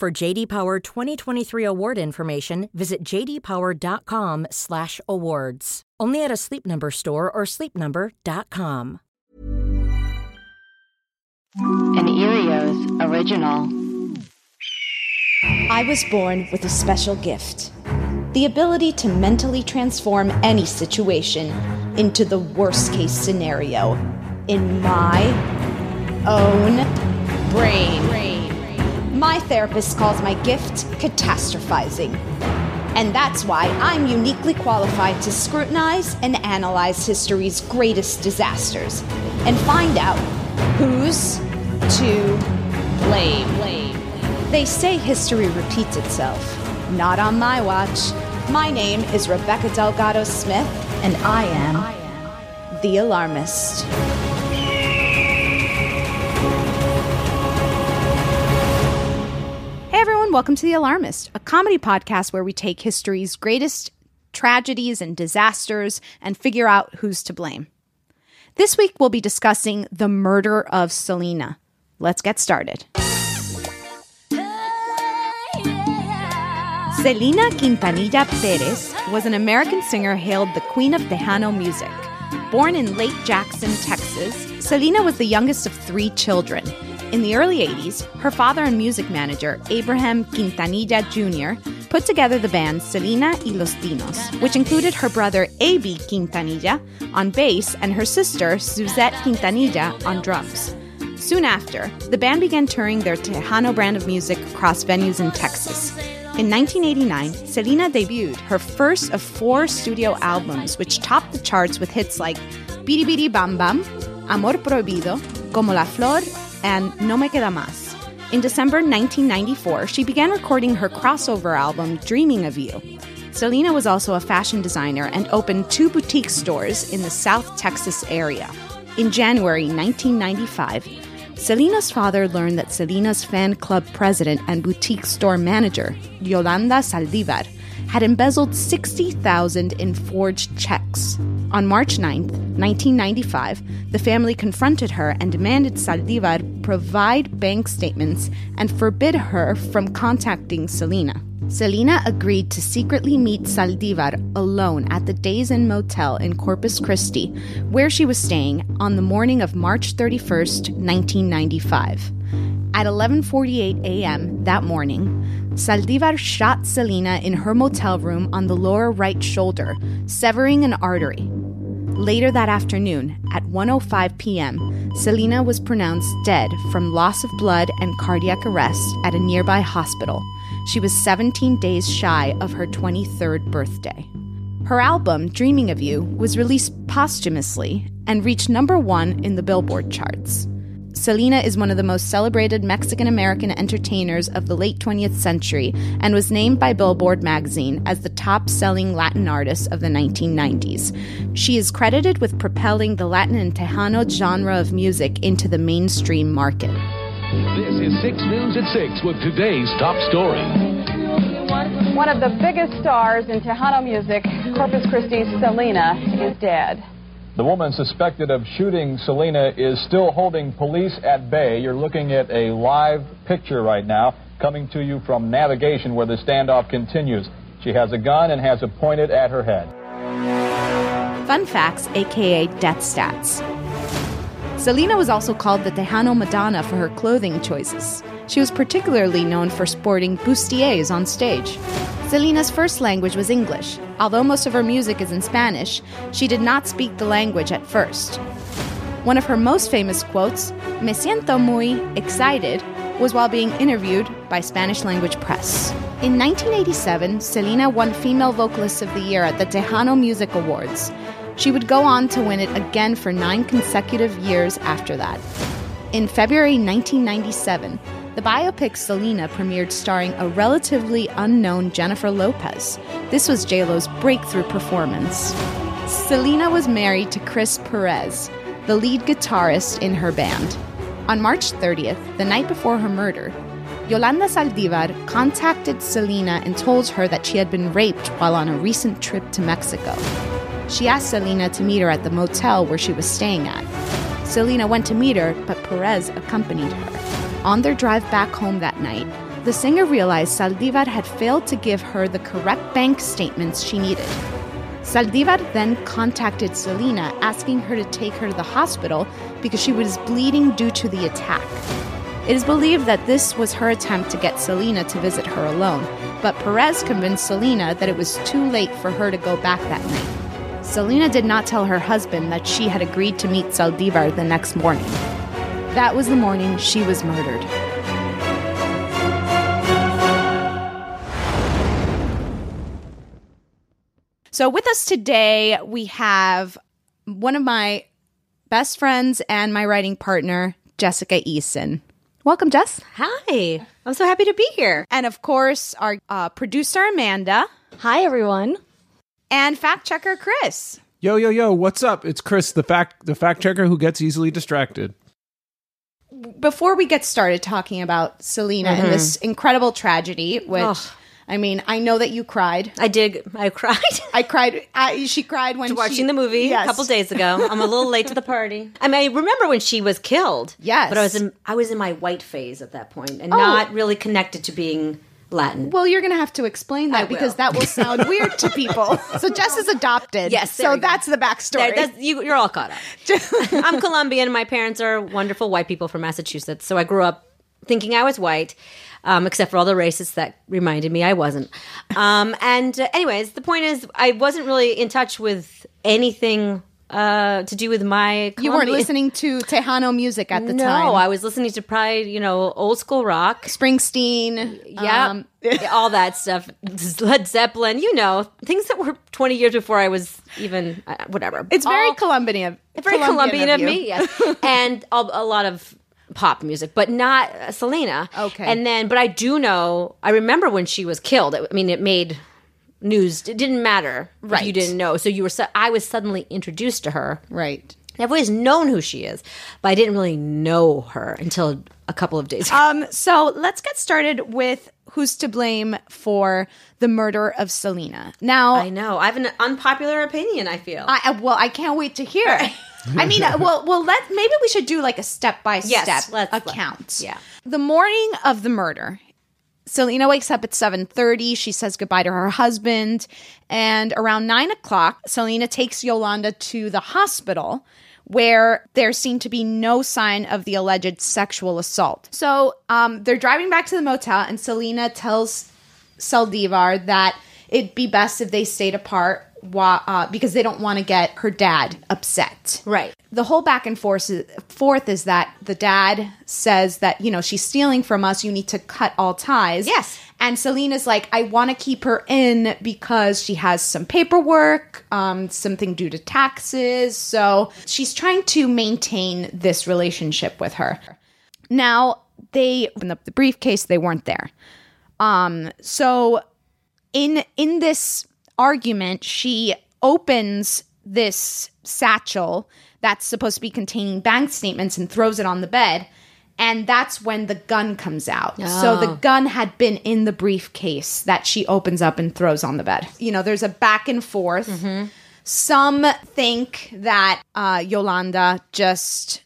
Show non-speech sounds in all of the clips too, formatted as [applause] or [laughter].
For JD Power 2023 award information, visit jdpower.com/awards. Only at a Sleep Number store or sleepnumber.com. An Earios original. I was born with a special gift the ability to mentally transform any situation into the worst case scenario in my own brain. My therapist calls my gift catastrophizing. And that's why I'm uniquely qualified to scrutinize and analyze history's greatest disasters and find out who's to blame. They say history repeats itself. Not on my watch. My name is Rebecca Delgado Smith, and I am the alarmist. Hey everyone, welcome to The Alarmist, a comedy podcast where we take history's greatest tragedies and disasters and figure out who's to blame. This week we'll be discussing the murder of Selena. Let's get started. Selena Quintanilla Perez was an American singer hailed the Queen of Tejano music. Born in Lake Jackson, Texas, Selena was the youngest of three children. In the early 80s, her father and music manager, Abraham Quintanilla Jr., put together the band Selena y los Dinos, which included her brother A.B. Quintanilla on bass and her sister Suzette Quintanilla on drums. Soon after, the band began touring their Tejano brand of music across venues in Texas. In 1989, Selena debuted her first of four studio albums, which topped the charts with hits like Bidi Bidi Bom Bom, Amor Prohibido, Como la Flor, and No Me Queda Más. In December 1994, she began recording her crossover album, Dreaming of You. Selena was also a fashion designer and opened two boutique stores in the South Texas area. In January 1995, Selena's father learned that Selena's fan club president and boutique store manager, Yolanda Saldivar, had embezzled 60,000 in forged checks. On March 9, 1995, the family confronted her and demanded Saldivar provide bank statements and forbid her from contacting Selena. Selena agreed to secretly meet Saldivar alone at the Days Inn Motel in Corpus Christi, where she was staying on the morning of March 31st, 1995. At 11:48 a.m. that morning, Saldivar shot Selena in her motel room on the lower right shoulder, severing an artery. Later that afternoon, at 1:05 p.m., Selena was pronounced dead from loss of blood and cardiac arrest at a nearby hospital. She was 17 days shy of her 23rd birthday. Her album, Dreaming of You, was released posthumously and reached number one in the Billboard charts. Selena is one of the most celebrated Mexican American entertainers of the late 20th century and was named by Billboard magazine as the top selling Latin artist of the 1990s. She is credited with propelling the Latin and Tejano genre of music into the mainstream market. This is 6 News at 6 with today's top story. One of the biggest stars in Tejano music, Corpus Christi's Selena, is dead. The woman suspected of shooting Selena is still holding police at bay. You're looking at a live picture right now coming to you from navigation where the standoff continues. She has a gun and has it pointed at her head. Fun facts, aka death stats. Selena was also called the Tejano Madonna for her clothing choices. She was particularly known for sporting bustiers on stage. Selena's first language was English. Although most of her music is in Spanish, she did not speak the language at first. One of her most famous quotes, Me siento muy excited, was while being interviewed by Spanish language press. In 1987, Selena won Female Vocalist of the Year at the Tejano Music Awards. She would go on to win it again for nine consecutive years after that. In February 1997, the biopic Selena premiered starring a relatively unknown Jennifer Lopez. This was JLo's breakthrough performance. Selena was married to Chris Perez, the lead guitarist in her band. On March 30th, the night before her murder, Yolanda Saldivar contacted Selena and told her that she had been raped while on a recent trip to Mexico. She asked Selena to meet her at the motel where she was staying at. Selena went to meet her, but Perez accompanied her. On their drive back home that night, the singer realized Saldivar had failed to give her the correct bank statements she needed. Saldivar then contacted Selena asking her to take her to the hospital because she was bleeding due to the attack. It is believed that this was her attempt to get Selena to visit her alone, but Perez convinced Selena that it was too late for her to go back that night. Selena did not tell her husband that she had agreed to meet Saldivar the next morning. That was the morning she was murdered. So, with us today, we have one of my best friends and my writing partner, Jessica Eason. Welcome, Jess. Hi. I'm so happy to be here. And of course, our uh, producer, Amanda. Hi, everyone. And fact checker, Chris. Yo, yo, yo, what's up? It's Chris, the fact the fact checker who gets easily distracted. Before we get started talking about Selena and this mm-hmm. incredible tragedy, which Ugh. I mean, I know that you cried. I did. I cried I cried. I, she cried when watching she- the movie Yes. a couple days ago. I'm a little late to the party. [laughs] I mean, I remember when she was killed. Yes. but I was in I was in my white phase at that point and Oh. not really connected to being Latin. Well, you're going to have to explain that because that will sound [laughs] weird to people. So Jess is adopted. Yes, So that's the backstory. There, that's, you, you're all caught up. [laughs] I'm Colombian. My parents are wonderful white people from Massachusetts. So I grew up thinking I was white, um, except for all the racists that reminded me I wasn't. Um, and uh, anyways, the point is, I wasn't really in touch with anything uh, to do with my. you weren't listening to Tejano music at the no, time. No, I was listening to probably you know old school rock. Springsteen. Yeah, um, [laughs] all that stuff. Led Zeppelin, you know, things that were 20 years before I was even uh, whatever. it's very Colombian. Of, very Colombian, of, you. me, yes. [laughs] and a, a lot of pop music, but not uh, Selena. Okay. And then, but I do know. I remember when she was killed. I mean, it made news. It didn't matter if Right. you didn't know. So you were. su- I was suddenly introduced to her. Right. I've always known who she is, but I didn't really know her until a couple of days ago. Um, so let's get started with who's to blame for the murder of Selena. Now, I know. I have an unpopular opinion. I feel. I, I- well, I can't wait to hear. [laughs] I mean, uh, well, well, let maybe we should do like a step by step Yes, let's- account. yeah. The morning of the murder, Selena wakes up at seven thirty. She says goodbye to her husband, and around nine o'clock, Selena takes Yolanda to the hospital. Where there seemed to be no sign of the alleged sexual assault. So um, they're driving back to the motel, and Selena tells Saldivar that it'd be best if they stayed apart why, uh, because they don't want to get her dad upset. Right. The whole back and forth is, forth is that the dad says that you know she's stealing from us. You need to cut all ties. Yes. And Selena's like, I want to keep her in because she has some paperwork, um, something due to taxes. So she's trying to maintain this relationship with her. Now they opened up the briefcase; they weren't there. Um, so in in this argument, she opens this satchel that's supposed to be containing bank statements and throws it on the bed. And that's when the gun comes out. So the Oh. gun had been in the briefcase that she opens up and throws on the bed. You know, there's a back and forth. Some think that uh, Yolanda just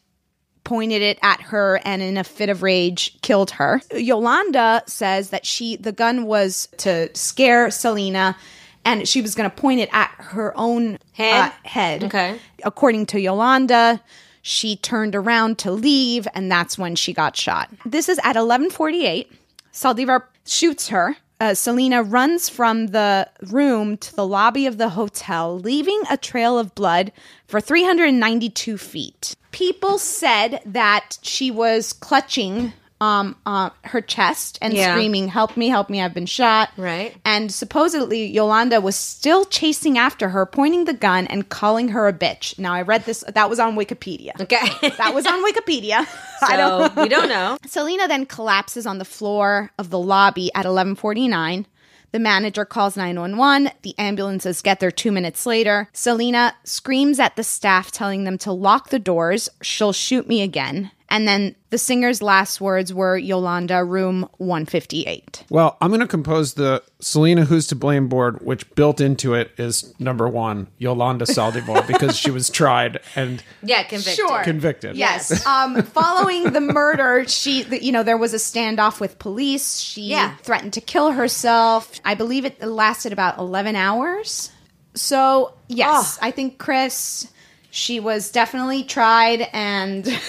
pointed it at her and in a fit of rage killed her. Yolanda says that she the gun was to scare Selena and she was going to point it at her own Head? uh, head. Okay. According to Yolanda, she turned around to leave and that's when she got shot. This is at 11:48. Saldivar shoots her. Uh, Selena runs from the room to the lobby of the hotel, leaving a trail of blood for 392 feet. People said that she was clutching um, uh, her chest and Yeah. screaming, "Help me! Help me! I've been shot!" Right. And supposedly Yolanda was still chasing after her, pointing the gun and calling her a bitch. Now I read this; that was on Wikipedia. Okay. [laughs] That was on Wikipedia. [laughs] so we don't know. [laughs] Selena then collapses on the floor of the lobby at 11:49. The manager calls 911. The ambulances get there 2 minutes later. Selena screams at the staff telling them to lock the doors. She'll shoot me again. And then the singer's last words were Yolanda room 158. Well, I'm going to compose the Selena Who's to Blame board, which built into it is number one, Yolanda Saldivar, because she was tried and Yeah, convicted. Sure. convicted. Yes. Um, following the murder, she, you know, there was a standoff with police. She Yeah. threatened to kill herself. I believe it lasted about 11 hours. So, yes, I think Chris, she was definitely tried and. [laughs]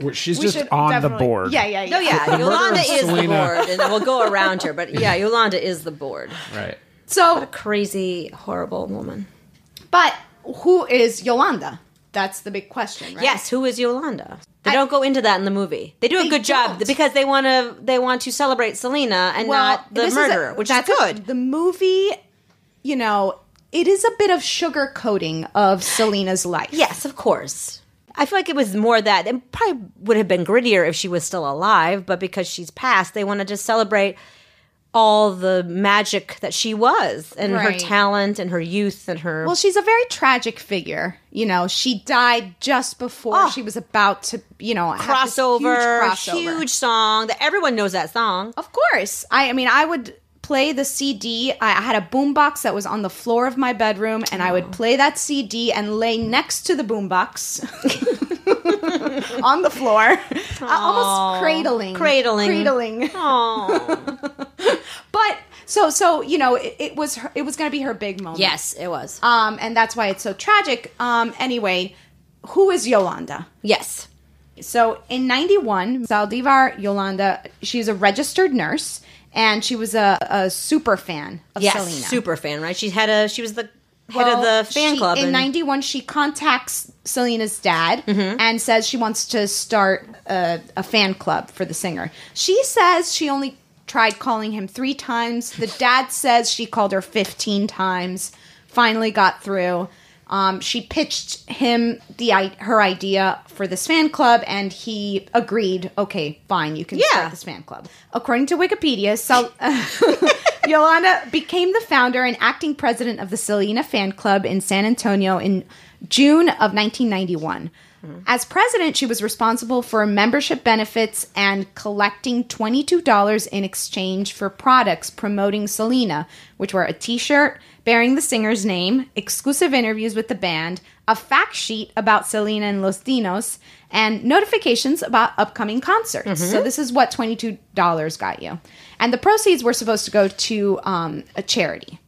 Where She's we just on the board. Yeah, yeah, yeah. No, yeah, The murder Yolanda of is the board, and we'll go around her. But yeah, [laughs] Yolanda is the board. Right. So, Crazy, horrible woman. but who is Yolanda? That's the big question, right? Yes, who is Yolanda? They don't go into that in the movie. They do a They good job don't. because they want to. They want to celebrate Selena and not the this is a- murderer, which is that's a- the movie, you know, it is a bit of sugarcoating of Selena's life. Yes, of course. I feel like it was more that it probably would have been grittier if she was still alive, but because she's passed, they want to just celebrate all the magic that she was and her talent and her youth and her Well, she's a very tragic figure. You know, she died just before Oh. she was about to, you know, crossover, huge crossover. huge song that everyone knows that song. Of course. I, I mean, I would play the CD. I, I had a boombox that was on the floor of my bedroom, and I would play that CD and lay next to the boombox [laughs] on the floor, uh, almost cradling, Cradling. cradling. [laughs] but so, so you know, it, it was her, it was going to be her big moment. Yes, it was. Um, and that's why it's so tragic. Um, anyway, who is Yolanda? Yes. So in 91, Saldivar Yolanda, she's a registered nurse and she was a, a super fan of yes, Selena. super fan, right? She had a she was the head Well, of the fan she- club In 91, she contacts Selena's dad Mm-hmm. and says she wants to start a, a fan club for the singer. She says she only tried calling him three times. The dad says she called her 15 times, finally got through. Um, she pitched him the her idea for this fan club, and he agreed. Okay, fine, you can Yeah. start this fan club. According to Wikipedia, Sel- [laughs] Yolanda became the founder and acting president of the Selena fan club in San Antonio in June of 1991. As president, she was responsible for membership benefits and collecting $22 in exchange for products promoting Selena, which were a t shirt bearing the singer's name, exclusive interviews with the band, a fact sheet about Selena and Los Dinos, and notifications about upcoming concerts. So, this is what $22 got you. And the proceeds were supposed to go to um, a charity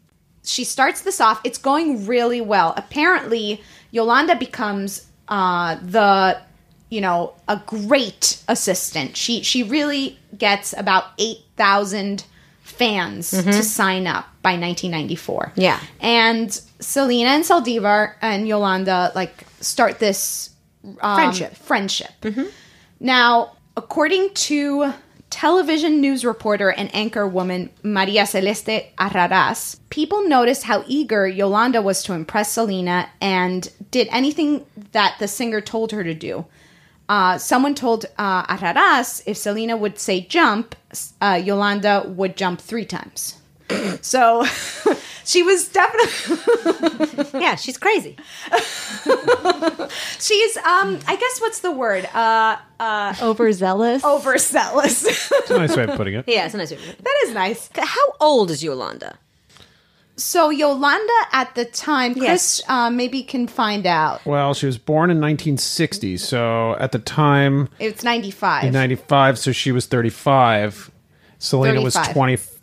she starts this off. It's going really well. Apparently, Yolanda becomes uh, the you know a great assistant. She she really gets about eight thousand fans Mm-hmm. to sign up by 1994. Yeah. And Selena and Saldivar and Yolanda like start this um, Friendship. Friendship. Now, according to television news reporter and anchor woman Maria Celeste Arrarás, people noticed how eager Yolanda was to impress Selena and did anything that the singer told her to do. Uh, someone told uh, if Selena would say jump, uh, Yolanda would jump three times. So [laughs] she was definitely [laughs] Yeah, she's crazy. [laughs] she's um I guess what's the word uh uh Overzealous. overzealous. That's a nice way of putting it. Yeah, it's a nice. way to put it. that is nice. How old is Yolanda? So Yolanda at the time, Chris Yes. uh, maybe can find out. Well, she was born in 1960, so at the time It's ninety five. in 95, so she was 35. Selena was 35.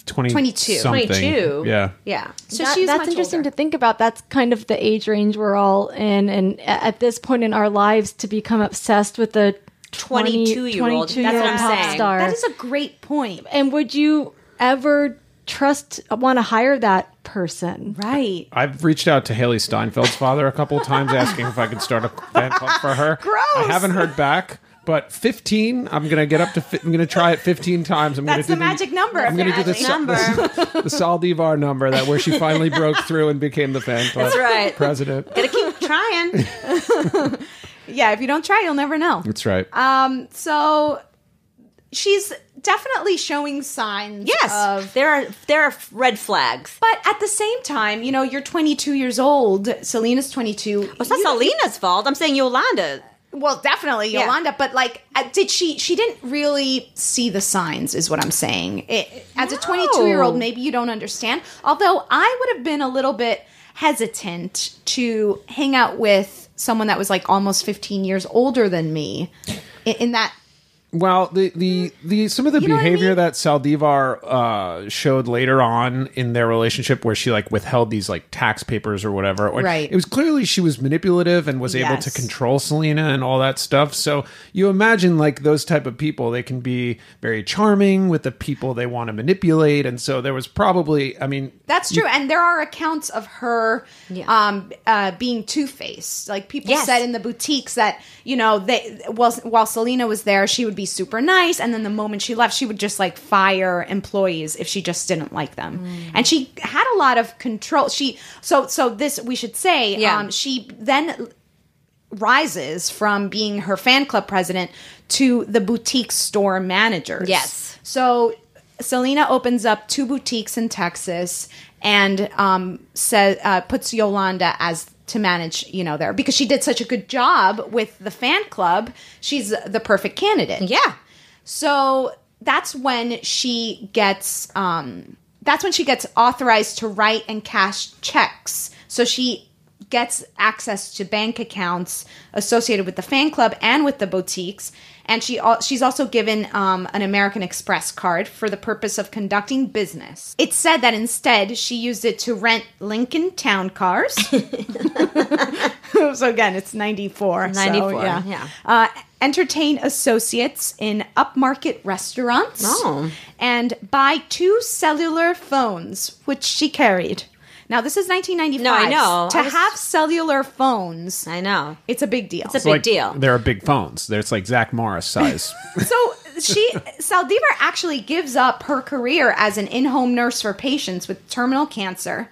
20, 20 22. something. 22. Yeah. Yeah. So That- she's that's much interesting older. to think about. That's kind of the age range we're all in, and at this point in our lives, to become obsessed with a 20 22-year-old. That's 22-year-old I'm pop saying. star. That is a great point. and would you ever trust, want to hire that person? Right. I've reached out to Hailee Steinfeld's father a couple of times asking if I could start a fan club for her. Gross. I haven't heard back, but 15, I'm going to get up to, fi- I'm going to try it 15 times. I'm That's gonna the do magic number. I'm going to do the, apparently. Sa- the, the [laughs] Saldivar number, that where she finally broke through and became the fan club That's right. president. Gotta keep trying. [laughs] Yeah, if you don't try, you'll never know. That's right. Um, so she's definitely showing signs Yes, of there are there are red flags. but at the same time, you know, you're 22 years old. Selena's 22. Well, it's not Selena's fault. I'm saying Yolanda. Well, definitely Yeah. Yolanda, but like, uh, did she? She didn't really see the signs, is what I'm saying. It, as a 22 year old, maybe you don't understand. Although I would have been a little bit hesitant to hang out with someone that was like almost 15 years older than me. In, in that, Well, the the the some of the know what I behavior mean? that Saldivar uh, showed later on in their relationship, where she like withheld these like tax papers or whatever, or- Right. It was clearly she was manipulative and was able to control Selena and all that stuff. So you imagine like those type of people, they can be very charming with the people they want to manipulate, and so there was probably, I mean, that's true. and there are accounts of her um, uh, being two faced. Like people Yes. said in the boutiques that you know they while while Selena was there, she would be super nice, and then the moment she left, she would just like fire employees if she just didn't like them. And she had a lot of control. She so so this we should say. Yeah. Um, she then rises from being her fan club president to the boutique store manager. Yes. So Selena opens up two boutiques in Texas and um, says uh, puts Yolanda as to manage, you know, there because she did such a good job with the fan club. She's the perfect candidate. Yeah. So that's when she gets um that's when she gets authorized to write and cash checks. So she gets access to bank accounts associated with the fan club and with the boutiques and she al- she's also given um, an American Express card for the purpose of conducting business. It's said that instead she used it to rent Lincoln Town cars. [laughs] [laughs] so again, it's 94. so, 94, yeah. yeah. Uh, entertain associates in upmarket restaurants. Oh. And buy two cellular phones, which she carried. Now, this is 1995. No, I know. To I was- have cellular phones, I know. it's a big deal. It's a it's big like deal. There are big phones. There's like Zach Morris size. [laughs] so she Saldivar actually gives up her career as an in-home nurse for patients with terminal cancer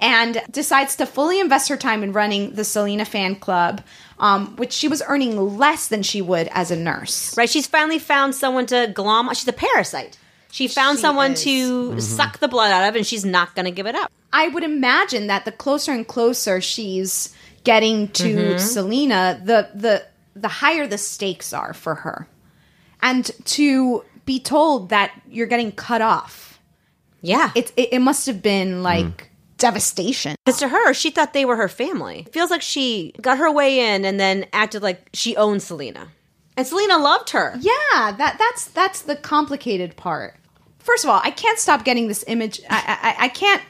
and decides to fully invest her time in running the Selena fan club, um, which she was earning less than she would as a nurse. Right? She's finally found someone to glom. She's a parasite. She found She someone is. to suck the blood out of, and she's not going to give it up. I would imagine that the closer and closer she's getting to Mm-hmm. Selena, the the the higher the stakes are for her. And to be told that you're getting cut off. Yeah. It it, it must have been like devastation. Because to her, she thought they were her family. It feels like she got her way in and then acted like she owned Selena. And Selena loved her. Yeah, that that's that's the complicated part. First of all, I can't stop getting this image. I I, I can't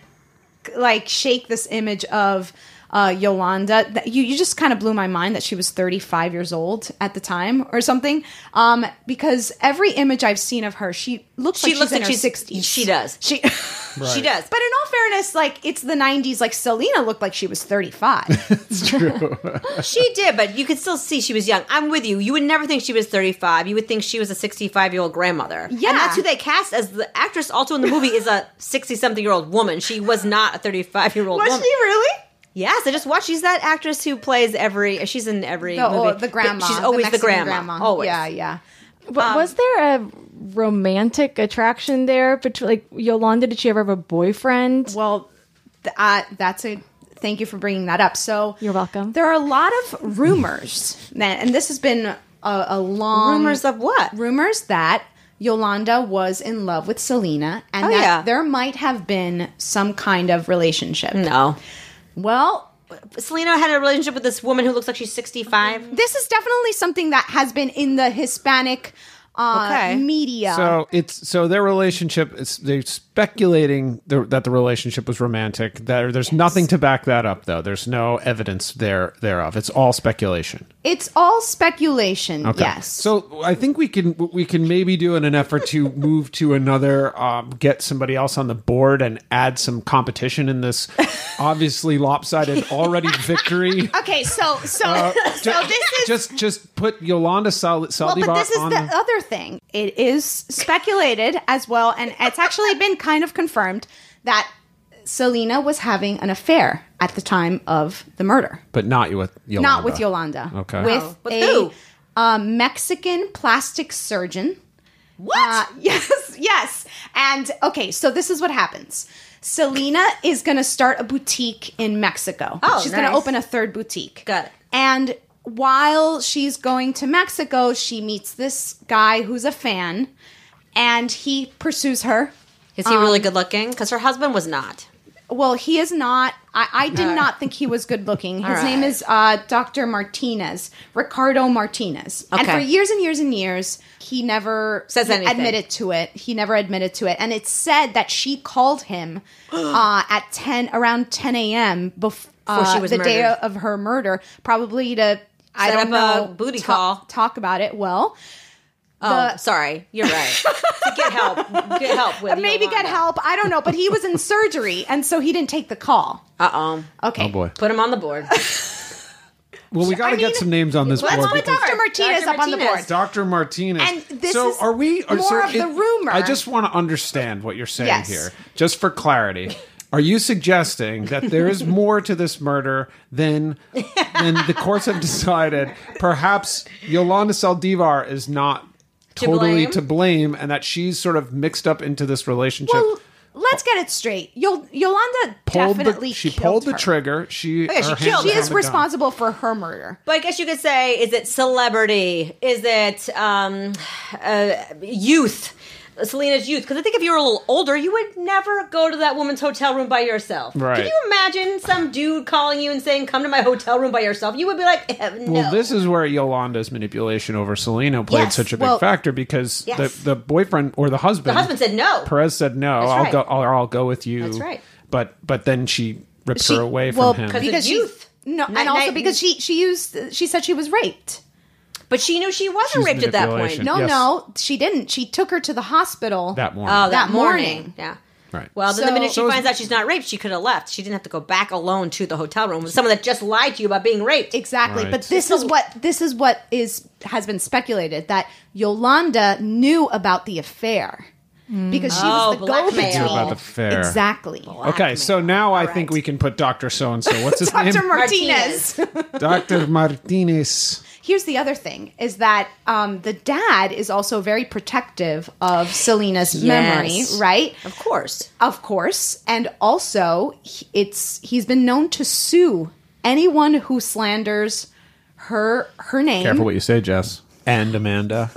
like shake this image of uh, Yolanda. That you you just kind of blew my mind that she was 35 years old at the time or something. Um, because every image I've seen of her, she looks She like looks she's in like her she's- 60s. she does. She [laughs] She does. But in all fairness, like it's the 90s. Like Selena looked like she was 35. [laughs] It's true. [laughs] she did, but you could still see she was young. I'm with you. You would never think she was 35. You would think she was a 65 year old grandmother. Yeah. And that's who they cast as the actress also in the movie is a 60 something year old woman. She was not a 35 year old Was woman. she really? Yes, I just watched. She's that actress who plays every. She's in every The, movie. oh, the grandma. She's always the, Mexican grandma. Always. Yeah, yeah. But was there a romantic attraction there between like Yolanda? Did she ever have a boyfriend? Well, th- uh, that's a thank you for bringing that up. So You're welcome. there are a lot of rumors, that, and this has been a, a long Rumors of what? rumors that Yolanda was in love with Selena, and Oh, that yeah. there might have been some kind of relationship. No. Well, Selena had a relationship with this woman who looks like she's 65. this is definitely something that has been in the Hispanic uh, Okay. media. So it's so their relationship is they're speculating the, that the relationship was romantic. There, there's nothing to back that up, though. There's no evidence there thereof. It's all speculation. it's all speculation. Okay. Yes. So I think we can we can maybe do in an effort to [laughs] move to another um, get somebody else on the board and add some competition in this [laughs] obviously lopsided already [laughs] victory. okay. So so Uh, so ju- this is just just put Yolanda Sal- Well, but this is the the- other thing. It is speculated as well, and it's actually been kind of confirmed that Selena was having an affair at the time of the murder. but not with Yolanda. Not with Yolanda. Okay. With, Oh, with a who? uh, Mexican plastic surgeon. What? [laughs] yes, yes. And okay, so this is what happens. Selena is going to start a boutique in Mexico. Oh, she's going to open a third boutique. Got it. And while she's going to Mexico, she meets this guy who's a fan, and he pursues her. Is he really good looking? Because her husband was not. Well, he is not. I, I did not think he was good looking. His right. name is uh, Dr. Martinez, Ricardo Martinez. And for years and years and years, he never Says anything. admitted to it. He never admitted to it. And it's said that she called him [gasps] uh, at 10, around 10 a.m. bef- Before she uh, was the day of her murder, probably to, I don't up a know, booty call. talk about it. Well, Oh, The- sorry. You're right. to get help. Get help with [laughs] maybe get help. I don't know. But he was in surgery, and so he didn't take the call. Uh oh. Okay. Oh boy. Put him on the board. [laughs] Well, we got to I get mean, some names on this let's board. put Dr. Martinez Dr. up on the board. Dr. Martinez. And this so is are we are, more so of the rumor. I just want to understand what you're saying Yes. here, just for clarity. Are you suggesting that there is [laughs] more to this murder than than the courts have decided? Perhaps Yolanda Saldivar is not To totally blame? to blame, and that she's sort of mixed up into this relationship. Well, let's get it straight. Yol- Yolanda pulled definitely the, she killed pulled the trigger. She, yeah, she killed. She is the gun. responsible for her murder. But I guess you could say, is it celebrity? Is it um, uh, youth? Selena's youth. Because I think if you were a little older, you would never go to that woman's hotel room by yourself. Right. Can you imagine some dude calling you and saying, "Come to my hotel room by yourself"? You would be like, eh, "No." Well, this is where Yolanda's manipulation over Selena played Yes, such a big well- factor because Yes. the, the boyfriend or the husband, the husband said no. Perez said no. That's I'll right. go. I'll, I'll go with you. That's right. But but then she ripped She- her away well, from him. Because- because of she, youth. no, Night- and also night- because she she used she said she was raped. But she knew she wasn't She's raped at that point. manipulation. No, Yes. no, she didn't. She took her to the hospital that morning. Oh, that, That morning. morning. Yeah. right. Well, then the So- minute she So is- finds out she's not raped, she could have left. She didn't have to go back alone to the hotel room with someone that just lied to you about being raped. Exactly. Right. But this is what this is what is has been speculated that Yolanda knew about the affair. Hmm. Because she Oh, was the blackmail. go-between. Knew about the affair. Exactly. okay, so now I think we can put Doctor So and So. What's his [laughs] name? Dr. name? Martinez. [laughs] Doctor Martinez. Here's the other thing: is that um, the dad is also very protective of Selena's Yes. memory, right? Of course. Of course, and also he- it's he's been known to sue anyone who slanders her her name. Careful what you say, Jess. And Amanda. [laughs] [laughs]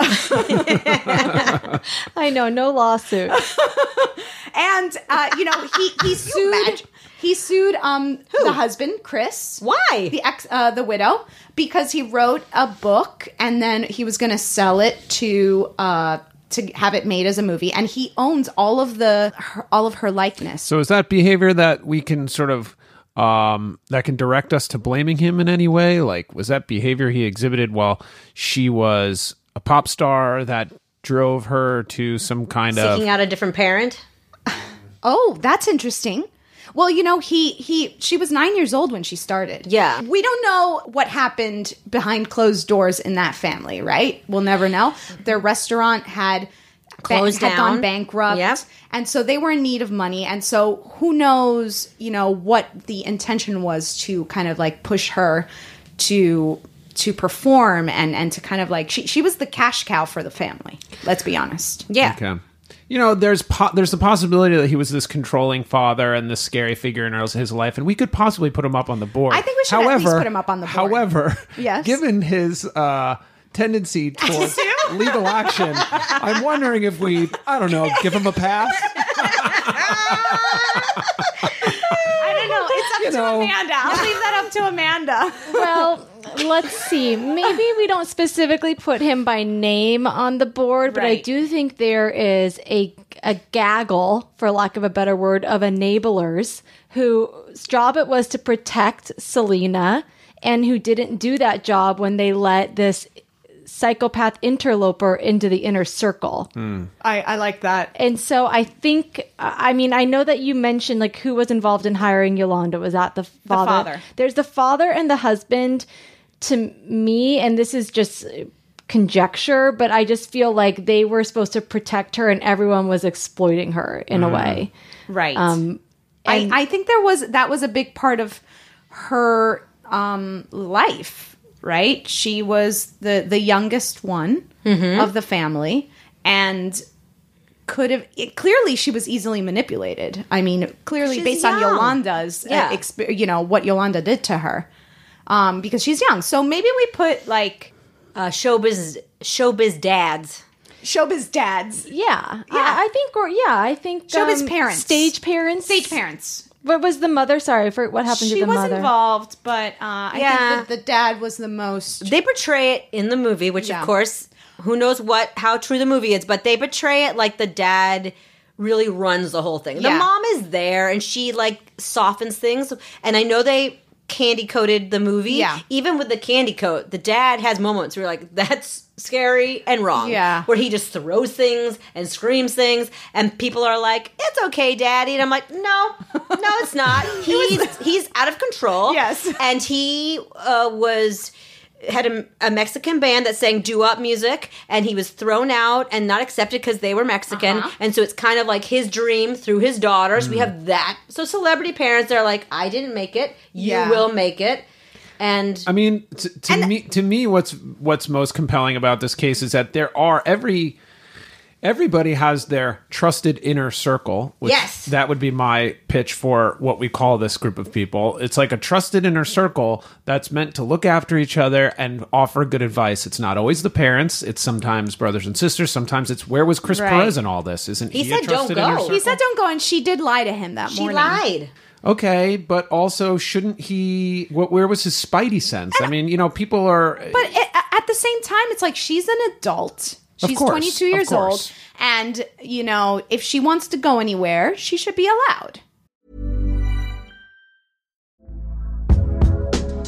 I know, no lawsuit. [laughs] and uh, you know he he sued he sued um the husband Chris. Why? The ex uh, the widow because he wrote a book and then he was going to sell it to uh to have it made as a movie and he owns all of the her, all of her likeness. So is that behavior that we can sort of um, that can direct us to blaming him in any way? Like, was that behavior he exhibited while she was a pop star that drove her to some kind of Seeking out a different parent. [sighs] Oh, that's interesting. Well, you know, he he she was 9 years old when she started. Yeah. We don't know what happened behind closed doors in that family, right? We'll never know. Their restaurant had Closed had gone bankrupt. Yep. And so they were in need of money and so who knows, you know, what the intention was to kind of like push her to to perform and and to kind of like she she was the cash cow for the family. Let's be honest. Yeah. Okay. You know, there's po- there's the possibility that he was this controlling father and this scary figure in his life, and we could possibly put him up on the board. I think we should at least put him up on the board. However, Yes. [laughs] given his uh, tendency [laughs] towards legal action, I'm wondering if we, I don't know, give him a pass. [laughs] I don't know. It's up You to know. Amanda. I'll leave that up to Amanda. [laughs] well, let's see. Maybe we don't specifically put him by name on the board, but I do think there is a a gaggle, for lack of a better word, of enablers whose job it was to protect Selena and who didn't do that job when they let this psychopath interloper into the inner circle. I, I like that. And so I think, I mean, I know that you mentioned like who was involved in hiring Yolanda. Was that the father? father. There's the father and the husband. To me, and this is just conjecture, but I just feel like they were supposed to protect her, and everyone was exploiting her in a way. Right. Um, I, I think there was that was a big part of her um, life, right? She was the the youngest one of the family, and could have it, clearly she was easily manipulated. I mean, clearly She's based on. Yolanda's, Yeah. uh, exp- you know, what Yolanda did to her, um, because she's young. So maybe we put like Uh, showbiz showbiz dads. showbiz dads, yeah, I, I think, or yeah, I think Showbiz um, parents. stage parents, stage parents. What was the mother? Sorry for what happened to the mother? She the was mother. involved, but uh, I Yeah. think that the dad was the most. They portray it in the movie, which Yeah. of course, who knows what how true the movie is, but they portray it like the dad really runs the whole thing. The Yeah. mom is there and she like softens things. And I know they candy coated the movie. Yeah. Even with the candy coat, the dad has moments where you're like, that's scary and wrong. Yeah. Where he just throws things and screams things and people are like, It's okay, daddy. And I'm like, No, no, it's not. [laughs] He's he's out of control. [laughs] Yes. And he uh, was had a, a Mexican band that sang doo-wop music, and he was thrown out and not accepted because they were Mexican, Uh-huh. and so it's kind of like his dream through his daughters. We have that. So celebrity parents are like, I didn't make it, you Yeah. will make it, and I mean, t- to me, to me, what's what's most compelling about this case is that there are every everybody has their trusted inner circle. Which Yes. that would be my pitch for what we call this group of people. It's like a trusted inner circle that's meant to look after each other and offer good advice. It's not always the parents. It's sometimes brothers and sisters. Sometimes it's where was Chris Right. Perez in all this? Isn't He he, said a don't go. He said don't go, and she did lie to him that she morning. lied. Okay, but also shouldn't he? What, where was his spidey sense? I mean, you know, people are. But a- at the same time, it's like she's an adult. She's course, 22 years old. And, you know, if she wants to go anywhere, she should be allowed.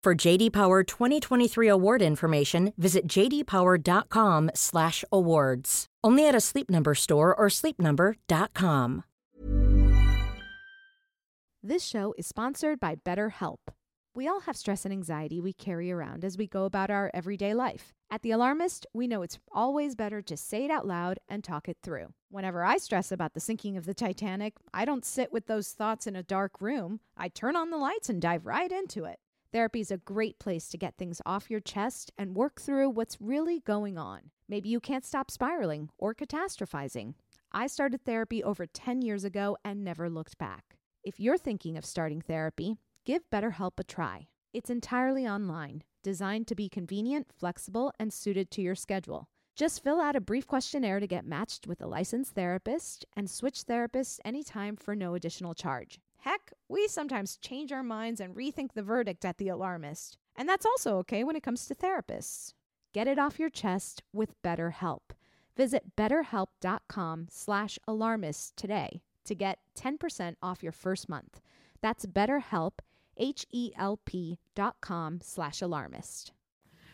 For JD Power 2023 award information, visit jdpower.com/awards. Only at a Sleep Number store or sleepnumber.com. This show is sponsored by BetterHelp. We all have stress and anxiety we carry around as we go about our everyday life. At The Alarmist, we know it's always better to say it out loud and talk it through. Whenever I stress about the sinking of the Titanic, I don't sit with those thoughts in a dark room. I turn on the lights and dive right into it. Therapy is a great place to get things off your chest and work through what's really going on. Maybe you can't stop spiraling or catastrophizing. I started therapy over 10 years ago and never looked back. If you're thinking of starting therapy, give BetterHelp a try. It's entirely online, designed to be convenient, flexible, and suited to your schedule. Just fill out a brief questionnaire to get matched with a licensed therapist and switch therapists anytime for no additional charge. Heck, we sometimes change our minds and rethink the verdict at The Alarmist. And that's also okay when it comes to therapists. Get it off your chest with BetterHelp. Visit betterhelp.com slash alarmist today to get 10% off your first month. That's betterhelp, H-E-L-P dot com slash alarmist.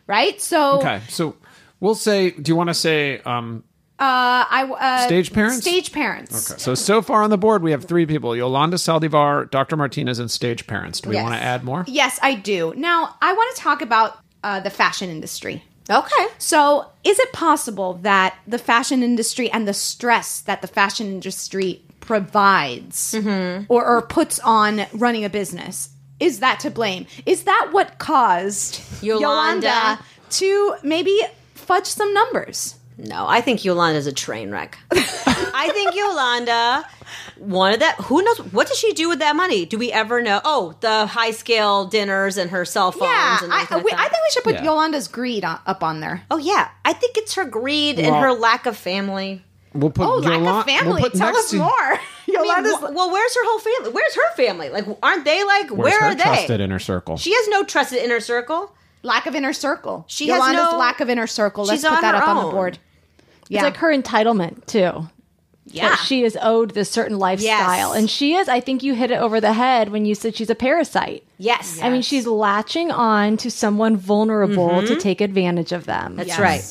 Right? So Okay, so we'll say. Do you want to say um, uh, I uh, Stage parents? Stage parents. Okay. So so far on the board we have three people: Yolanda Saldivar, Dr. Martinez, and stage parents. Do we Yes. want to add more? Yes, I do. Now, I want to talk about uh, the fashion industry. Okay. So, is it possible that the fashion industry and the stress that the fashion industry provides Mm-hmm. or, or puts on running a business is that to blame? Is that what caused Yolanda. Yolanda to maybe fudge some numbers? No, I think Yolanda's a train wreck. [laughs] I think Yolanda wanted that. Who knows? What does she do with that money? Do we ever know? Oh, the high scale dinners and her cell phones. Yeah, and I, like we- I think we should put Yeah. Yolanda's greed on, up on there. Oh yeah, I think it's her greed and her lack of family. We'll put Oh, lack Yolan- of family. We'll Tell us to- more. [laughs] I mean, Yolanda's wh- well, where's her whole family? Where's her family? Like, aren't they like? Where's where her are they? trusted inner circle? She has no trusted inner circle. Lack of inner circle. She has Yolanda's no- lack of inner circle. Let's put that her up on the own. board. It's like her entitlement too. Yeah. That she is owed this certain lifestyle. Yes. And she is, I think you hit it over the head when you said she's a parasite. Yes, I mean, she's latching on to someone vulnerable to take advantage of them. That's Yes. right.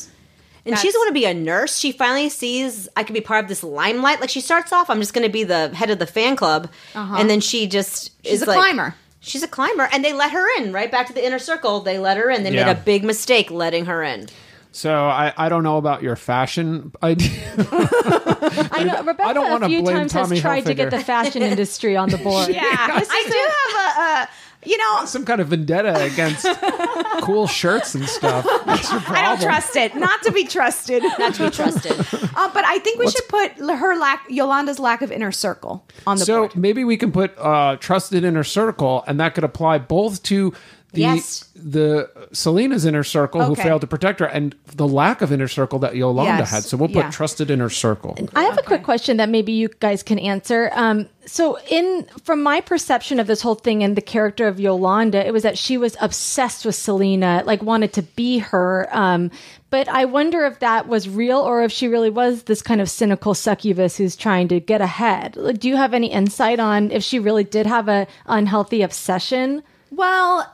And That's- she doesn't want to be a nurse. She finally sees I can be part of this limelight. Like she starts off, I'm just going to be the head of the fan club, and then she just Uh-huh. She's is a like- climber. She's a climber, and they let her in right back to the inner circle. They let her in. They Yeah. made a big mistake letting her in. So I, I don't know about your fashion idea. [laughs] I know [laughs] Rebecca I don't a wanna few blame times Tommy has tried to get Hilfiger. the fashion [laughs] industry on the board. Yeah, I do have a, uh, you know, Some kind of vendetta against [laughs] cool shirts and stuff. That's your problem. I don't trust it. Not to be trusted. [laughs] Not to be trusted. [laughs] Uh, but I think we should put her lack, Yolanda's lack of inner circle on the so board. maybe we can put uh, trusted inner circle, and that could apply both to the Yes. the Selena's inner circle who failed to protect her, and the lack of inner circle that Yolanda Yes. had. So we'll put Yeah. trusted inner circle. I have a quick question that maybe you guys can answer. Um, so, in from my perception of this whole thing and the character of Yolanda, it was that she was obsessed with Selena, like wanted to be her. Um, but I wonder if that was real or if she really was this kind of cynical succubus who's trying to get ahead. Like, Do you have any insight on if she really did have a unhealthy obsession? Well,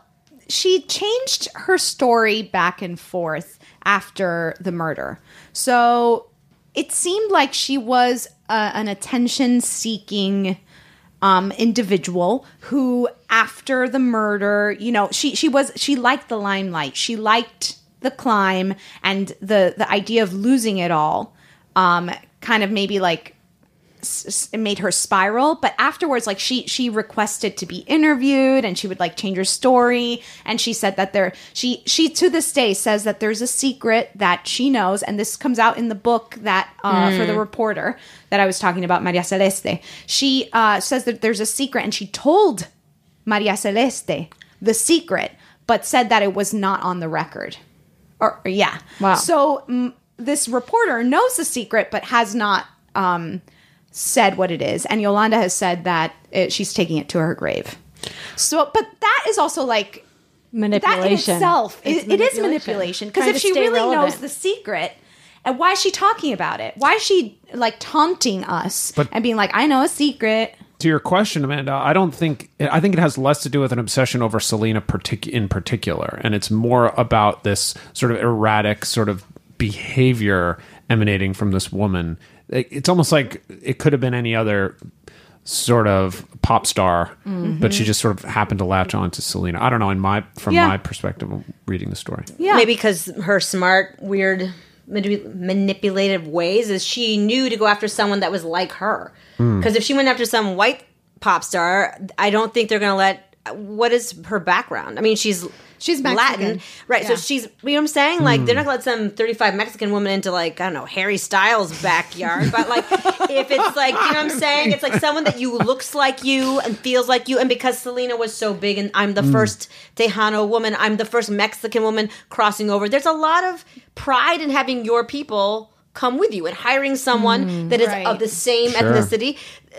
she changed her story back and forth after the murder. So it seemed like she was uh, an attention seeking um, individual who, after the murder, you know, she, she was, she liked the limelight. She liked the climb and the, the idea of losing it all. Um, kind of maybe like it made her spiral but afterwards like she she requested to be interviewed and she would like change her story and she said that there she she to this day says that there's a secret that she knows and this comes out in the book that uh, for the reporter that i was talking about maria celeste she uh, says that there's a secret and she told maria celeste the secret but said that it was not on the record. Or, or yeah. Wow. So mm, this reporter knows the secret, but has not um, said what it is. And Yolanda has said that it, she's taking it to her grave. So, but that is also like Manipulation. that in itself. It's It, it is manipulation. manipulation because if she stay really knows the secret, and why is she talking about it? Why is she like taunting us But- and being like, "I know a secret"? to your question, Amanda, I don't think I think it has less to do with an obsession over Selena partic- in particular, and it's more about this sort of erratic sort of behavior emanating from this woman. It- It's almost like it could have been any other sort of pop star, but she just sort of happened to latch on to Selena. I don't know. In my from Yeah. my perspective of reading the story, Yeah. Maybe because her smart, weird, manipulative ways is she knew to go after someone that was like her. Hmm. Because if she went after some white pop star, I don't think they're going to let. What is her background? I mean, she's She's Latin, Mexican. right? So she's, you know what I'm saying? Like, Hmm. they're not going to let some 35 Mexican woman into like I don't know Harry Styles' backyard. but like, if it's [laughs] like, you know what I'm saying? It's like someone that you looks like you and feels like you, and because Selena was so big, and I'm the Hmm. first Tejano woman, I'm the first Mexican woman crossing over. There's a lot of pride in having your people come with you and hiring someone that is right. of the same Sure. ethnicity.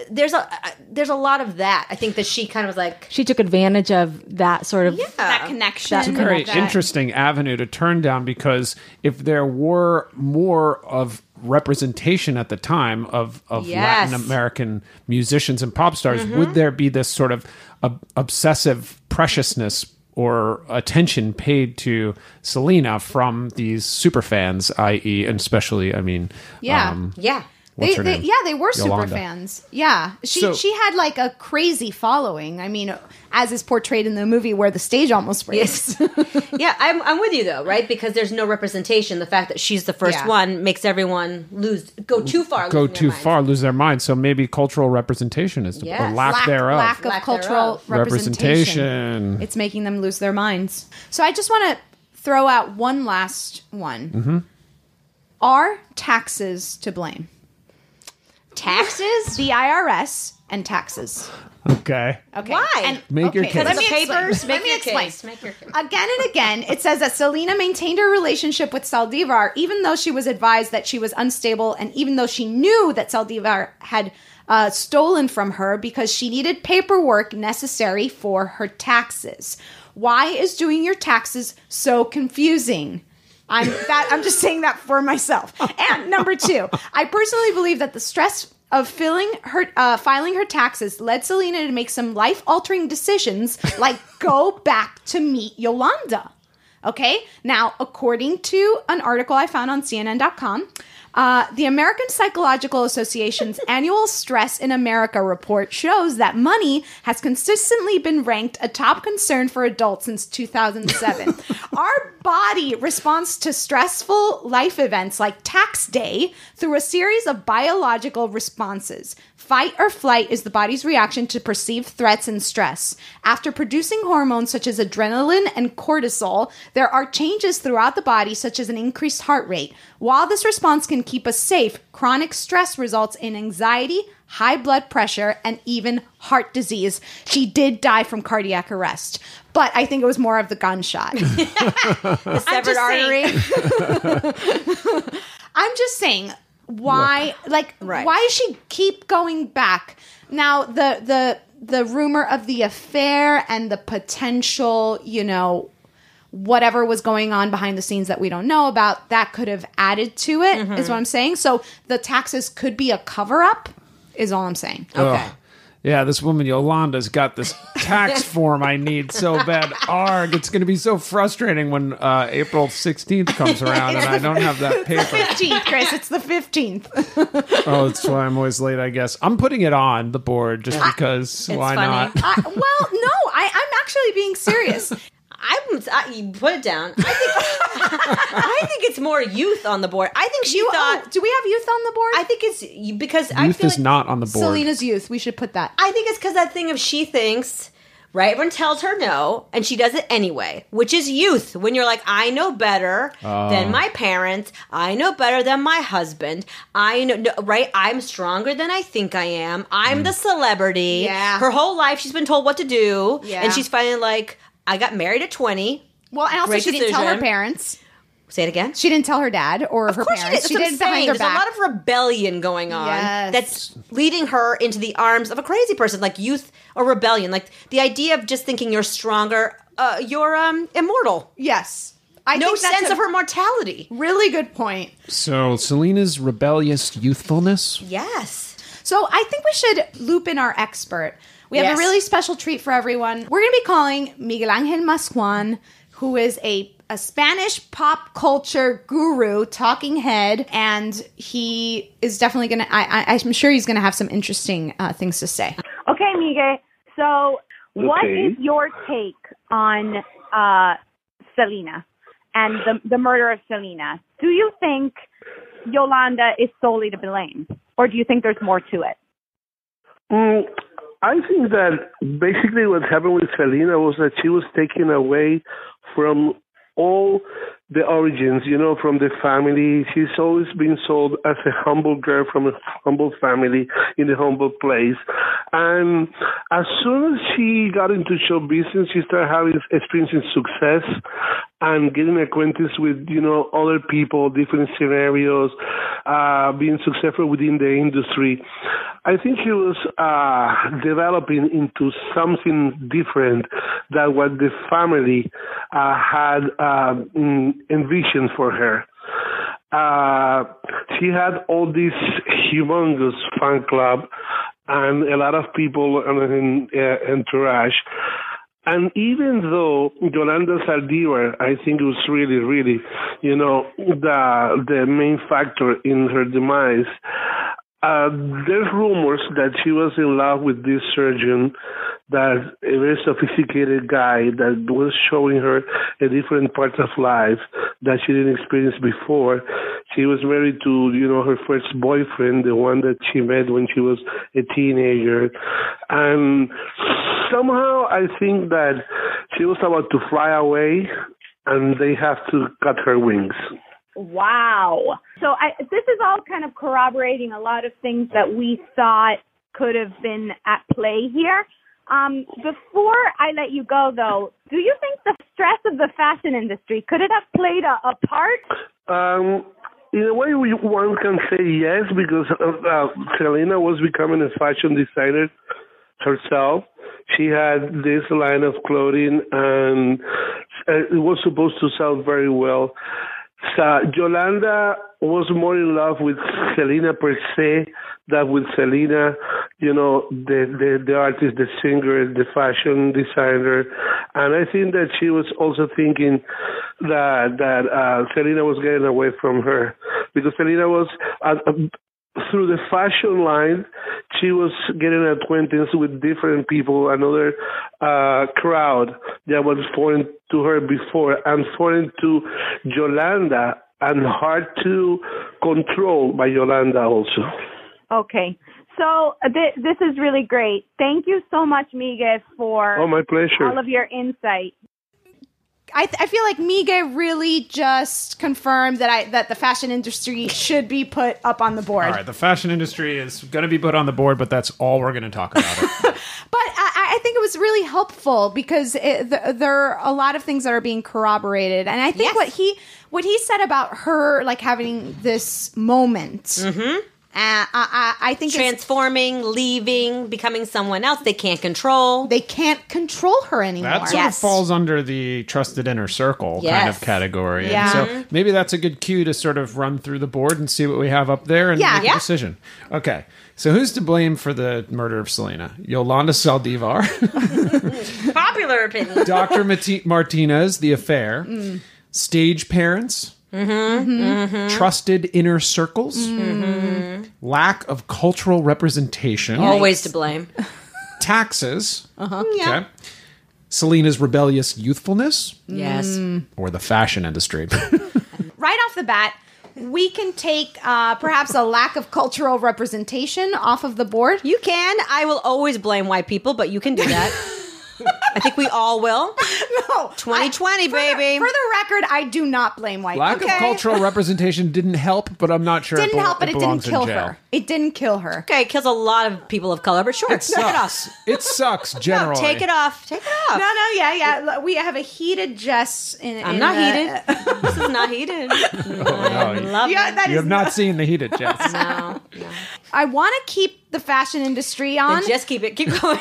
There's a uh, there's a lot of that. I think that she kind of was like, She took advantage of that sort of that connection. That's a very that- interesting avenue to turn down because if there were more of representation at the time of, of Yes. Latin American musicians and pop stars, would there be this sort of ob- obsessive preciousness or attention paid to Selena from these super fans, i.e., and especially, I mean, Yeah. um, yeah. What's They, her they, yeah, they were super fans. Yeah, she So- she had like a crazy following. I mean, as is portrayed in the movie, where the stage almost breaks. [laughs] yeah, I'm, I'm with you though, right? Because there's no representation. The fact that she's the first Yeah. one makes everyone lose, go too far, Go losing their too minds. far, lose their mind. So maybe cultural representation is the Yes. or lack, lack, thereof. lack of Lack cultural thereof. representation. Representation. It's making them lose their minds. So I just want to throw out one last one. Mm-hmm. Are taxes to blame? Taxes? The IRS and taxes. Okay. Okay. Why? And, Make your case. Let me The explain. papers, Let make me your explain. case, make your case. Again and again, it says that Selena maintained her relationship with Saldivar, even though she was advised that she was unstable, and even though she knew that Saldivar had uh, stolen from her because she needed paperwork necessary for her taxes. Why is doing your taxes so confusing? I'm that I'm just saying that for myself. And number two, I personally believe that the stress of filling her uh, filing her taxes led Selena to make some life altering decisions, like go back to meet Yolanda. Okay, now according to an article I found on CNN.com. Uh, the American Psychological Association's [laughs] annual Stress in America report shows that money has consistently been ranked a top concern for adults since 2007. [laughs] Our body responds to stressful life events like tax day through a series of biological responses. Fight or flight is the body's reaction to perceived threats and stress. After producing hormones such as adrenaline and cortisol, there are changes throughout the body, such as an increased heart rate. While this response can keep us safe, chronic stress results in anxiety, high blood pressure, and even heart disease. She did die from cardiac arrest, but I think it was more of the gunshot. [laughs] [laughs] The severed artery. [laughs] I'm just saying why like Right. why does she keep going back? Now the the the rumor of the affair and the potential, you know, whatever was going on behind the scenes that we don't know about, that could have added to it. Is mm-hmm. what I'm saying. So the taxes could be a cover up is all I'm saying. Okay. Ugh. Yeah, this woman Yolanda's got this tax [laughs] form I need so bad. Arg, it's going to be so frustrating when uh, April 16th comes [laughs] around and I don't have that paper. 15th, Chris, it's the 15th. [laughs] Oh, that's why I'm always late, I guess. I'm putting it on the board just because. why funny. not? I, well, no, I, I'm actually being serious. I'm, I, you put it down. I think, [laughs] I think it's more youth on the board. I think she You, thought. oh, do we have youth on the board? I think it's you- because I Youth feel is like, not on the board. Selena's youth. We should put that. I think it's because that thing of she thinks, right? Everyone tells her no, and she does it anyway, which is youth. When you're like, I know better Oh. than my parents, I know better than my husband, I know, no, right? I'm stronger than I think I am. I'm Mm. the celebrity. Yeah. Her whole life, she's been told what to do, Yeah. and she's finally like, I got married at 20. Well, and also Great she didn't tell her parents. Say it again. She didn't tell her dad or her Of course parents. she did. That's what I'm did behind saying. her There's back. a lot of rebellion going on Yes. that's leading her into the arms of a crazy person, like youth or rebellion. Like the idea of just thinking you're stronger, uh, you're um, immortal. yes. I no think sense of her mortality. Really good point. So Selena's rebellious youthfulness. Yes. So I think we should loop in our expert. We have Yes. a really special treat for everyone. We're going to be calling Miguel Angel Masjuan, who is a, a Spanish pop culture guru, talking head, and he is definitely going to, I, I, I'm sure he's going to have some interesting uh, things to say. Okay, Miguel. So, what Okay. is your take on uh, Selena and the the murder of Selena? Do you think Yolanda is solely to blame, or do you think there's more to it? Mm, I think that basically what happened with Selena was that she was taken away from all the origins, you know, from the family. She's always been sold as a humble girl from a humble family in a humble place. And as soon as she got into show business, she started having experiencing success and getting acquainted with, you know, other people, different scenarios, uh, being successful within the industry. I think she was uh, developing into something different than what the family uh, had mm, envisioned for her. Uh, she had all this humongous fan club and a lot of people in uh, entourage. And even though Yolanda Saldívar, I think it was really, really, you know, the the main factor in her demise. Uh, there's rumors that she was in love with this surgeon, that a very sophisticated guy that was showing her a different part of life that she didn't experience before. She was married to, you know, her first boyfriend, the one that she met when she was a teenager. And somehow I think that she was about to fly away and they have to cut her wings. Wow. So I, this is all kind of corroborating a lot of things that we thought could have been at play here. Um, before I let you go, though, do you think the stress of the fashion industry could it have played a, a part? Um, in a way, one can say yes because uh, uh, Selena was becoming a fashion designer herself. She had this line of clothing, and uh, it was supposed to sell very well. So Yolanda was more in love with Selena per se than with Selena, you know, the, the the artist, the singer, the fashion designer, and I think that she was also thinking that that uh, Selena was getting away from her because Selena was uh, uh, through the fashion line, she was getting acquaintance with different people, another uh, crowd that was foreign to her before and foreign to Yolanda and hard to control by Yolanda also. Okay. So uh, th- this is really great. Thank you so much, Miguel, for Oh, my pleasure. all of your insight. I, I feel like Miguel really just confirmed that I that the fashion industry should be put up on the board. All right, the fashion industry is going to be put on the board, but that's all we're going to talk about. [laughs] But I, I think it was really helpful because it, th- there are a lot of things that are being corroborated, and I think what he what he said about her like having this moment. Mm-hmm. Uh, I, I, I think it's- Transforming, leaving, becoming someone else they can't control. They can't control her anymore. That sort of falls under the trusted inner circle kind of category. And Yeah. so maybe that's a good cue to sort of run through the board and see what we have up there and Yeah. make Yeah. a decision. Okay. So who's to blame for the murder of Selena? Yolanda Saldivar, [laughs] Popular opinion. Dr. Mati- Martinez, the affair, Mm. stage parents, Mm-hmm. Mm-hmm. trusted inner circles, Mhm. lack of cultural representation, Always to blame. [laughs] taxes, Uh-huh. okay, Selena's rebellious youthfulness, Yes. Or the fashion industry. [laughs] right off the bat, we can take uh, perhaps a lack of cultural representation off of the board. You can. I will always blame white people, but you can do that. [laughs] I think we all will. [laughs] no, 2020, baby. For the record, I do not blame white. Lack okay? of cultural [laughs] representation didn't help, but I'm not sure. didn't it bel- help, but it, didn't kill her. It didn't kill her. Okay, it kills a lot of people of color, but sure, It knock it sucks. it sucks [laughs] generally. Take it off. Take it off. No, no, yeah, yeah. Look, We have a heated Jess. In, it. I'm in not the- heated. this is not heated. Oh, no, you- Love Yeah, it. that you have not seen the heated Jess. No, I want to keep the fashion industry on. Then just keep it. Keep going.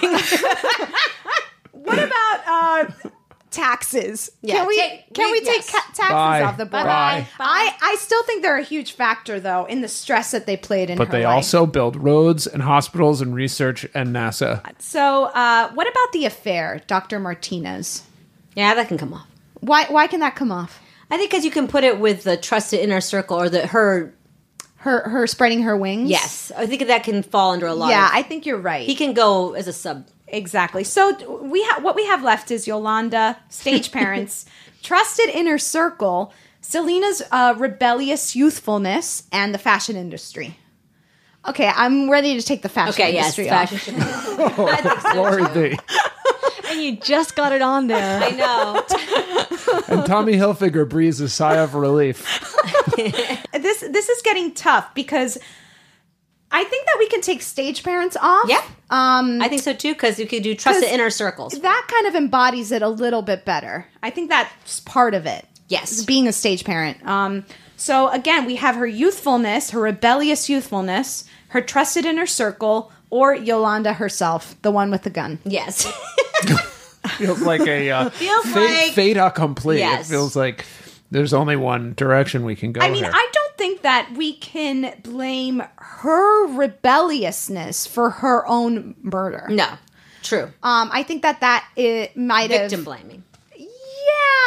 What [laughs] about uh, taxes? Yeah, can we take- can we- we take yes. ca- taxes Bye. off the board? Bye. I I still think they're a huge factor though in the stress that they played in But her they life. also build roads and hospitals and research and NASA. So, uh, what about the affair, Dr. Martinez? yeah, that can come off. Why why can that come off? I think because you can put it with the trusted inner circle or the her. Her her spreading her wings? Yes, I think that can fall under a lot. Yeah, of, I think you're right. he can go as a sub. Exactly. So we have what we have left is Yolanda, stage [laughs] parents, trusted inner circle, Selena's uh, rebellious youthfulness, and the fashion industry. Okay, I'm ready to take the fashion Okay, yes, industry off. fashion. [laughs] [laughs] Glory be. And you just got it on there. I know. And Tommy Hilfiger breathes a sigh of relief. This this is getting tough because I think that we can take stage parents off. Yeah. Um, I think so too because you could do trust the inner circles. that kind of embodies it a little bit better. I think that's part of it. Yes. being a stage parent. Um, so again, we have her youthfulness, her rebellious youthfulness, her trusted inner circle, or Yolanda herself, the one with the gun. Yes. [laughs] Feels like a uh, [laughs] Feels fate, like- fait accompli. Yes. It feels like there's only one direction we can go. I mean, here. I don't think that we can blame her rebelliousness for her own murder. no. True. Um, I think that that it might have Victim blaming. Yeah,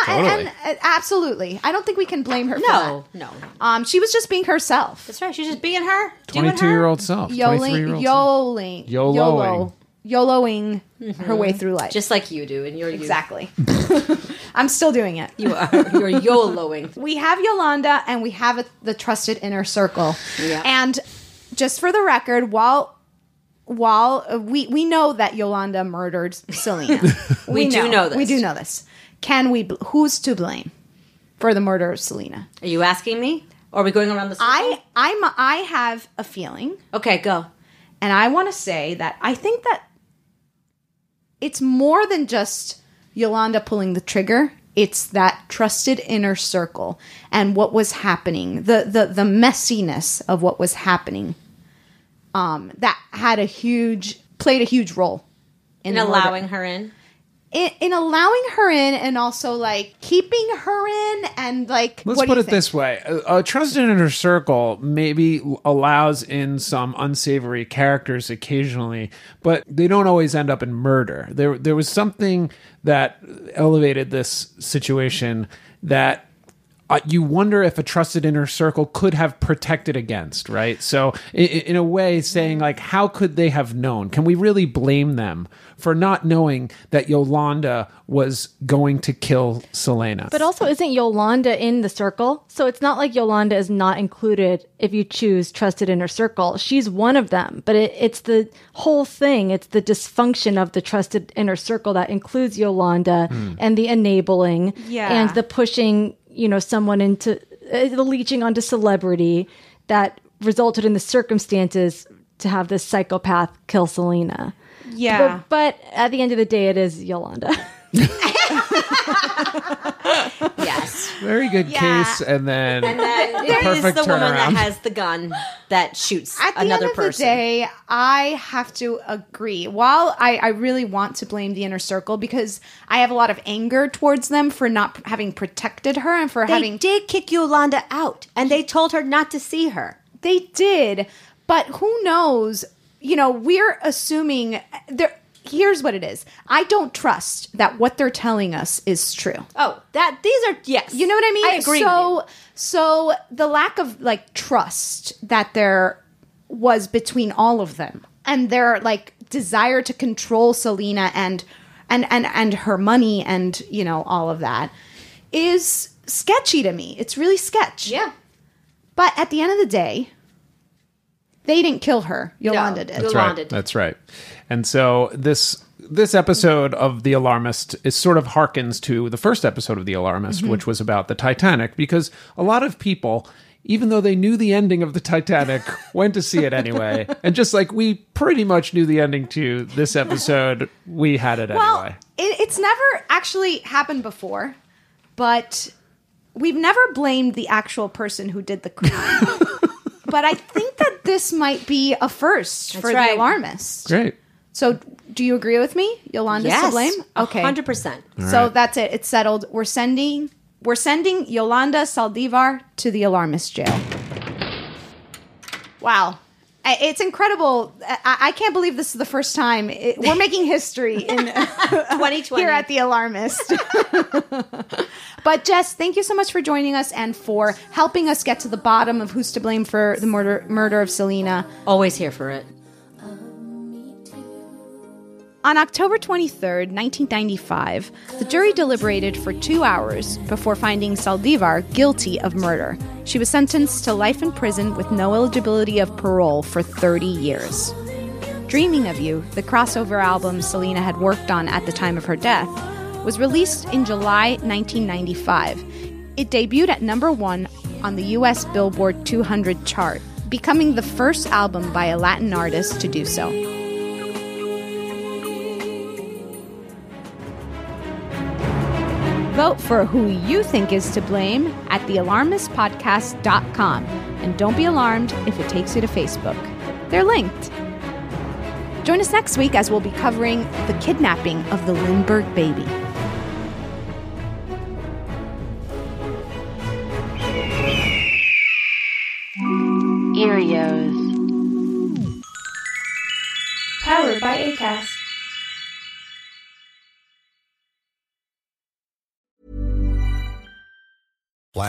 Totally. and, uh, absolutely. I don't think we can blame her. No, for no. Um, she was just being herself. That's right. She's just being her. doing her. 22 year old self. 23 Yoling, year old yoling, YOLOing. YOLO, YOLOing her way through life. Just like you do, and you're exactly. [laughs] I'm still doing it. You are. You're YOLOing. [laughs] We have Yolanda and we have a, the trusted inner circle. Yeah. And just for the record, while while uh, we we know that Yolanda murdered Selena, [laughs] We do know this. We do know this. Can we? bl- Who's to blame for the murder of Selena? Are you asking me? Or are we going around the circle? I I'm I have a feeling, Okay, go. and I want to say that I think that it's more than just Yolanda pulling the trigger. It's that trusted inner circle and what was happening, the the the messiness of what was happening. Um, that had a huge played a huge role In murder. allowing her in. In, in allowing her in and also like keeping her in and like Let's put it think? this way: a, a trusted inner circle maybe allows in some unsavory characters occasionally, but they don't always end up in murder. There, there was something that elevated this situation that. Uh, you wonder if a trusted inner circle could have protected against, right? So, in, in a way, saying like, how could they have known? Can we really blame them for not knowing that Yolanda was going to kill Selena? But also, isn't Yolanda in the circle? So it's not like Yolanda is not included if you choose trusted inner circle. She's one of them, but it, it's the whole thing. It's the dysfunction of the trusted inner circle that includes Yolanda and the enabling Yeah. and the pushing, you know, someone into uh, the leeching onto celebrity that resulted in the circumstances to have this psychopath kill Selena. Yeah. But, but at the end of the day, it is Yolanda. [laughs] Yes. Very good Yeah. case, and then And then it is perfect the woman that turnaround. has the gun that shoots At the another end of person. the day, I have to agree. While I, I really want to blame the inner circle because I have a lot of anger towards them for not p- having protected her and for they having did kick Yolanda out, and they told her not to see her. they did, but who knows? You know, we're assuming eh, there. Here's what it is. I don't trust that what they're telling us is true. Oh, that these are yes. You know what I mean? I agree. So, so the lack of like trust that there was between all of them, and their like desire to control Selena and and and and her money, and you know all of that, is sketchy to me. It's really sketch. Yeah. But at the end of the day, they didn't kill her. Yolanda did. That's Yolanda right. did. That's right. And so this this episode of The Alarmist is sort of harkens to the first episode of The Alarmist, Mhm. which was about the Titanic, because a lot of people, even though they knew the ending of the Titanic, [laughs] went to see it anyway. and just like we pretty much knew the ending to this [laughs] episode, we had it Well, anyway. it, it's never actually happened before, but we've never blamed the actual person who did the crime. [laughs] but I think that this might be a first That's for right. the alarmist. Great. So, do you agree with me, Yolanda's to Yes, blame? Okay, 100%. So right. that's it. It's settled. We're sending we're sending Yolanda Saldivar to the alarmist jail. Wow. It's incredible. I, I can't believe this is the first time it, we're making history in 2020 [laughs] [laughs] here at the Alarmist. [laughs] but Jess, thank you so much for joining us and for helping us get to the bottom of who's to blame for the murder murder of Selena. Always here for it. On October 23rd, 1995, the jury deliberated for two hours before finding Saldivar guilty of murder. She was sentenced to life in prison with no eligibility of parole for 30 years. Dreaming of You, the crossover album Selena had worked on at the time of her death, was released in July 1995. It debuted at number one on the US Billboard 200 chart, becoming the first album by a Latin artist to do so. Vote for who you think is to blame at thealarmistpodcast.com. And don't be alarmed if it takes you to Facebook. They're linked. Join us next week as we'll be covering the kidnapping of the Lindbergh baby.